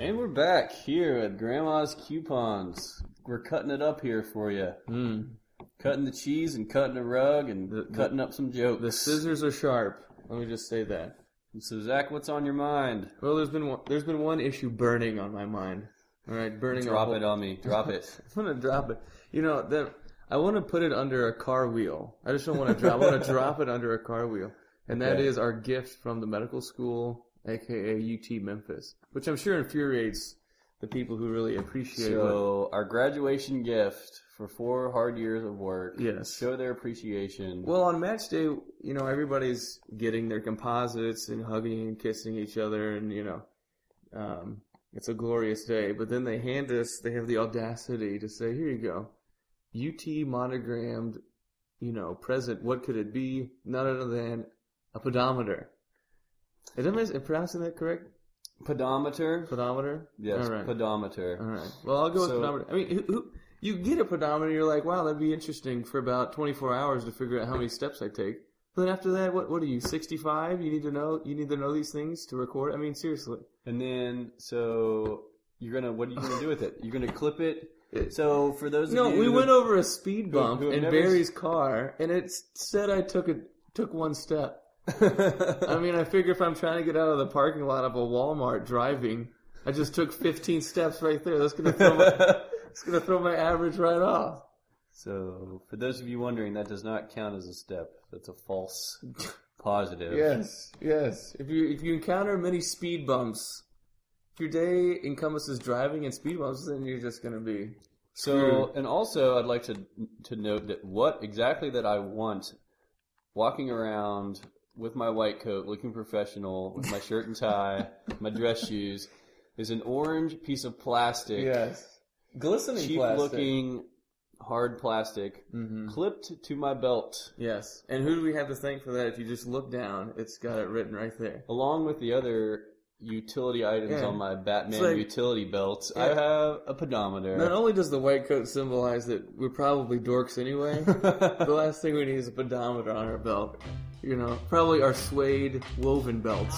And we're back here at Grandma's Coupons. We're cutting it up here for you. Mm. Cutting the cheese and cutting a rug and The- the- cutting up some jokes. The scissors are sharp. Let me just say that. So Zach, what's on your mind? Well, there's been one, there's been one issue burning on my mind. All right, burning. Drop hole- it on me. Drop it. I'm gonna drop it. You know that I want to put it under a car wheel. I just don't want to drop. I want to drop it under a car wheel, and that is our gift from the medical school, aka UT Memphis, which I'm sure infuriates the people who really appreciate. So our graduation gift for four hard years of work. Yes. Show their appreciation. well, on match day, you know everybody's getting their composites and hugging and kissing each other, and you know, um, it's a glorious day. But then they hand us, they have the audacity to say, "Here you go, UT monogrammed, you know, present. What could it be? None other than a pedometer." Is am I pronouncing that correct? pedometer. Pedometer. Yes, All right. pedometer. All right. Well, I'll go with So- pedometer. I mean, who, who, you get a pedometer, you're like, wow, that'd be interesting for about 24 hours to figure out how many steps I take. But then after that, what what are you? 65? You need to know you need to know these things to record. I mean, seriously. And then, so you're gonna, what are you gonna do with it? You're gonna clip it. It- So for those of No, you we who- went over a speed who- bump who have in never s- Barry's car, and it said I took a took one step. I mean, I figure if I'm trying to get out of the parking lot of a Walmart driving, I just took 15 steps right there. That's gonna throw my, that's gonna throw my average right off. so for those of you wondering, that does not count as a step. That's a false positive. Yes, yes. If you if you encounter many speed bumps, if your day encompasses driving and speed bumps, then you're just gonna be So, and also, I'd like to to note that what exactly that I want, walking around with my white coat, looking professional, with my shirt and tie, my dress shoes, is an orange piece of plastic, yes, glistening cheap plastic. looking, hard plastic, hmm clipped to my belt, Yes, and who do we have to thank for that? If you just look down, it's got it written right there. along with the other utility items Yeah. on my Batman like- utility belt. Yeah. I have a pedometer. Not only does the white coat symbolize that we're probably dorks anyway, the last thing we need is a pedometer on our belt. You know, probably our suede woven belts.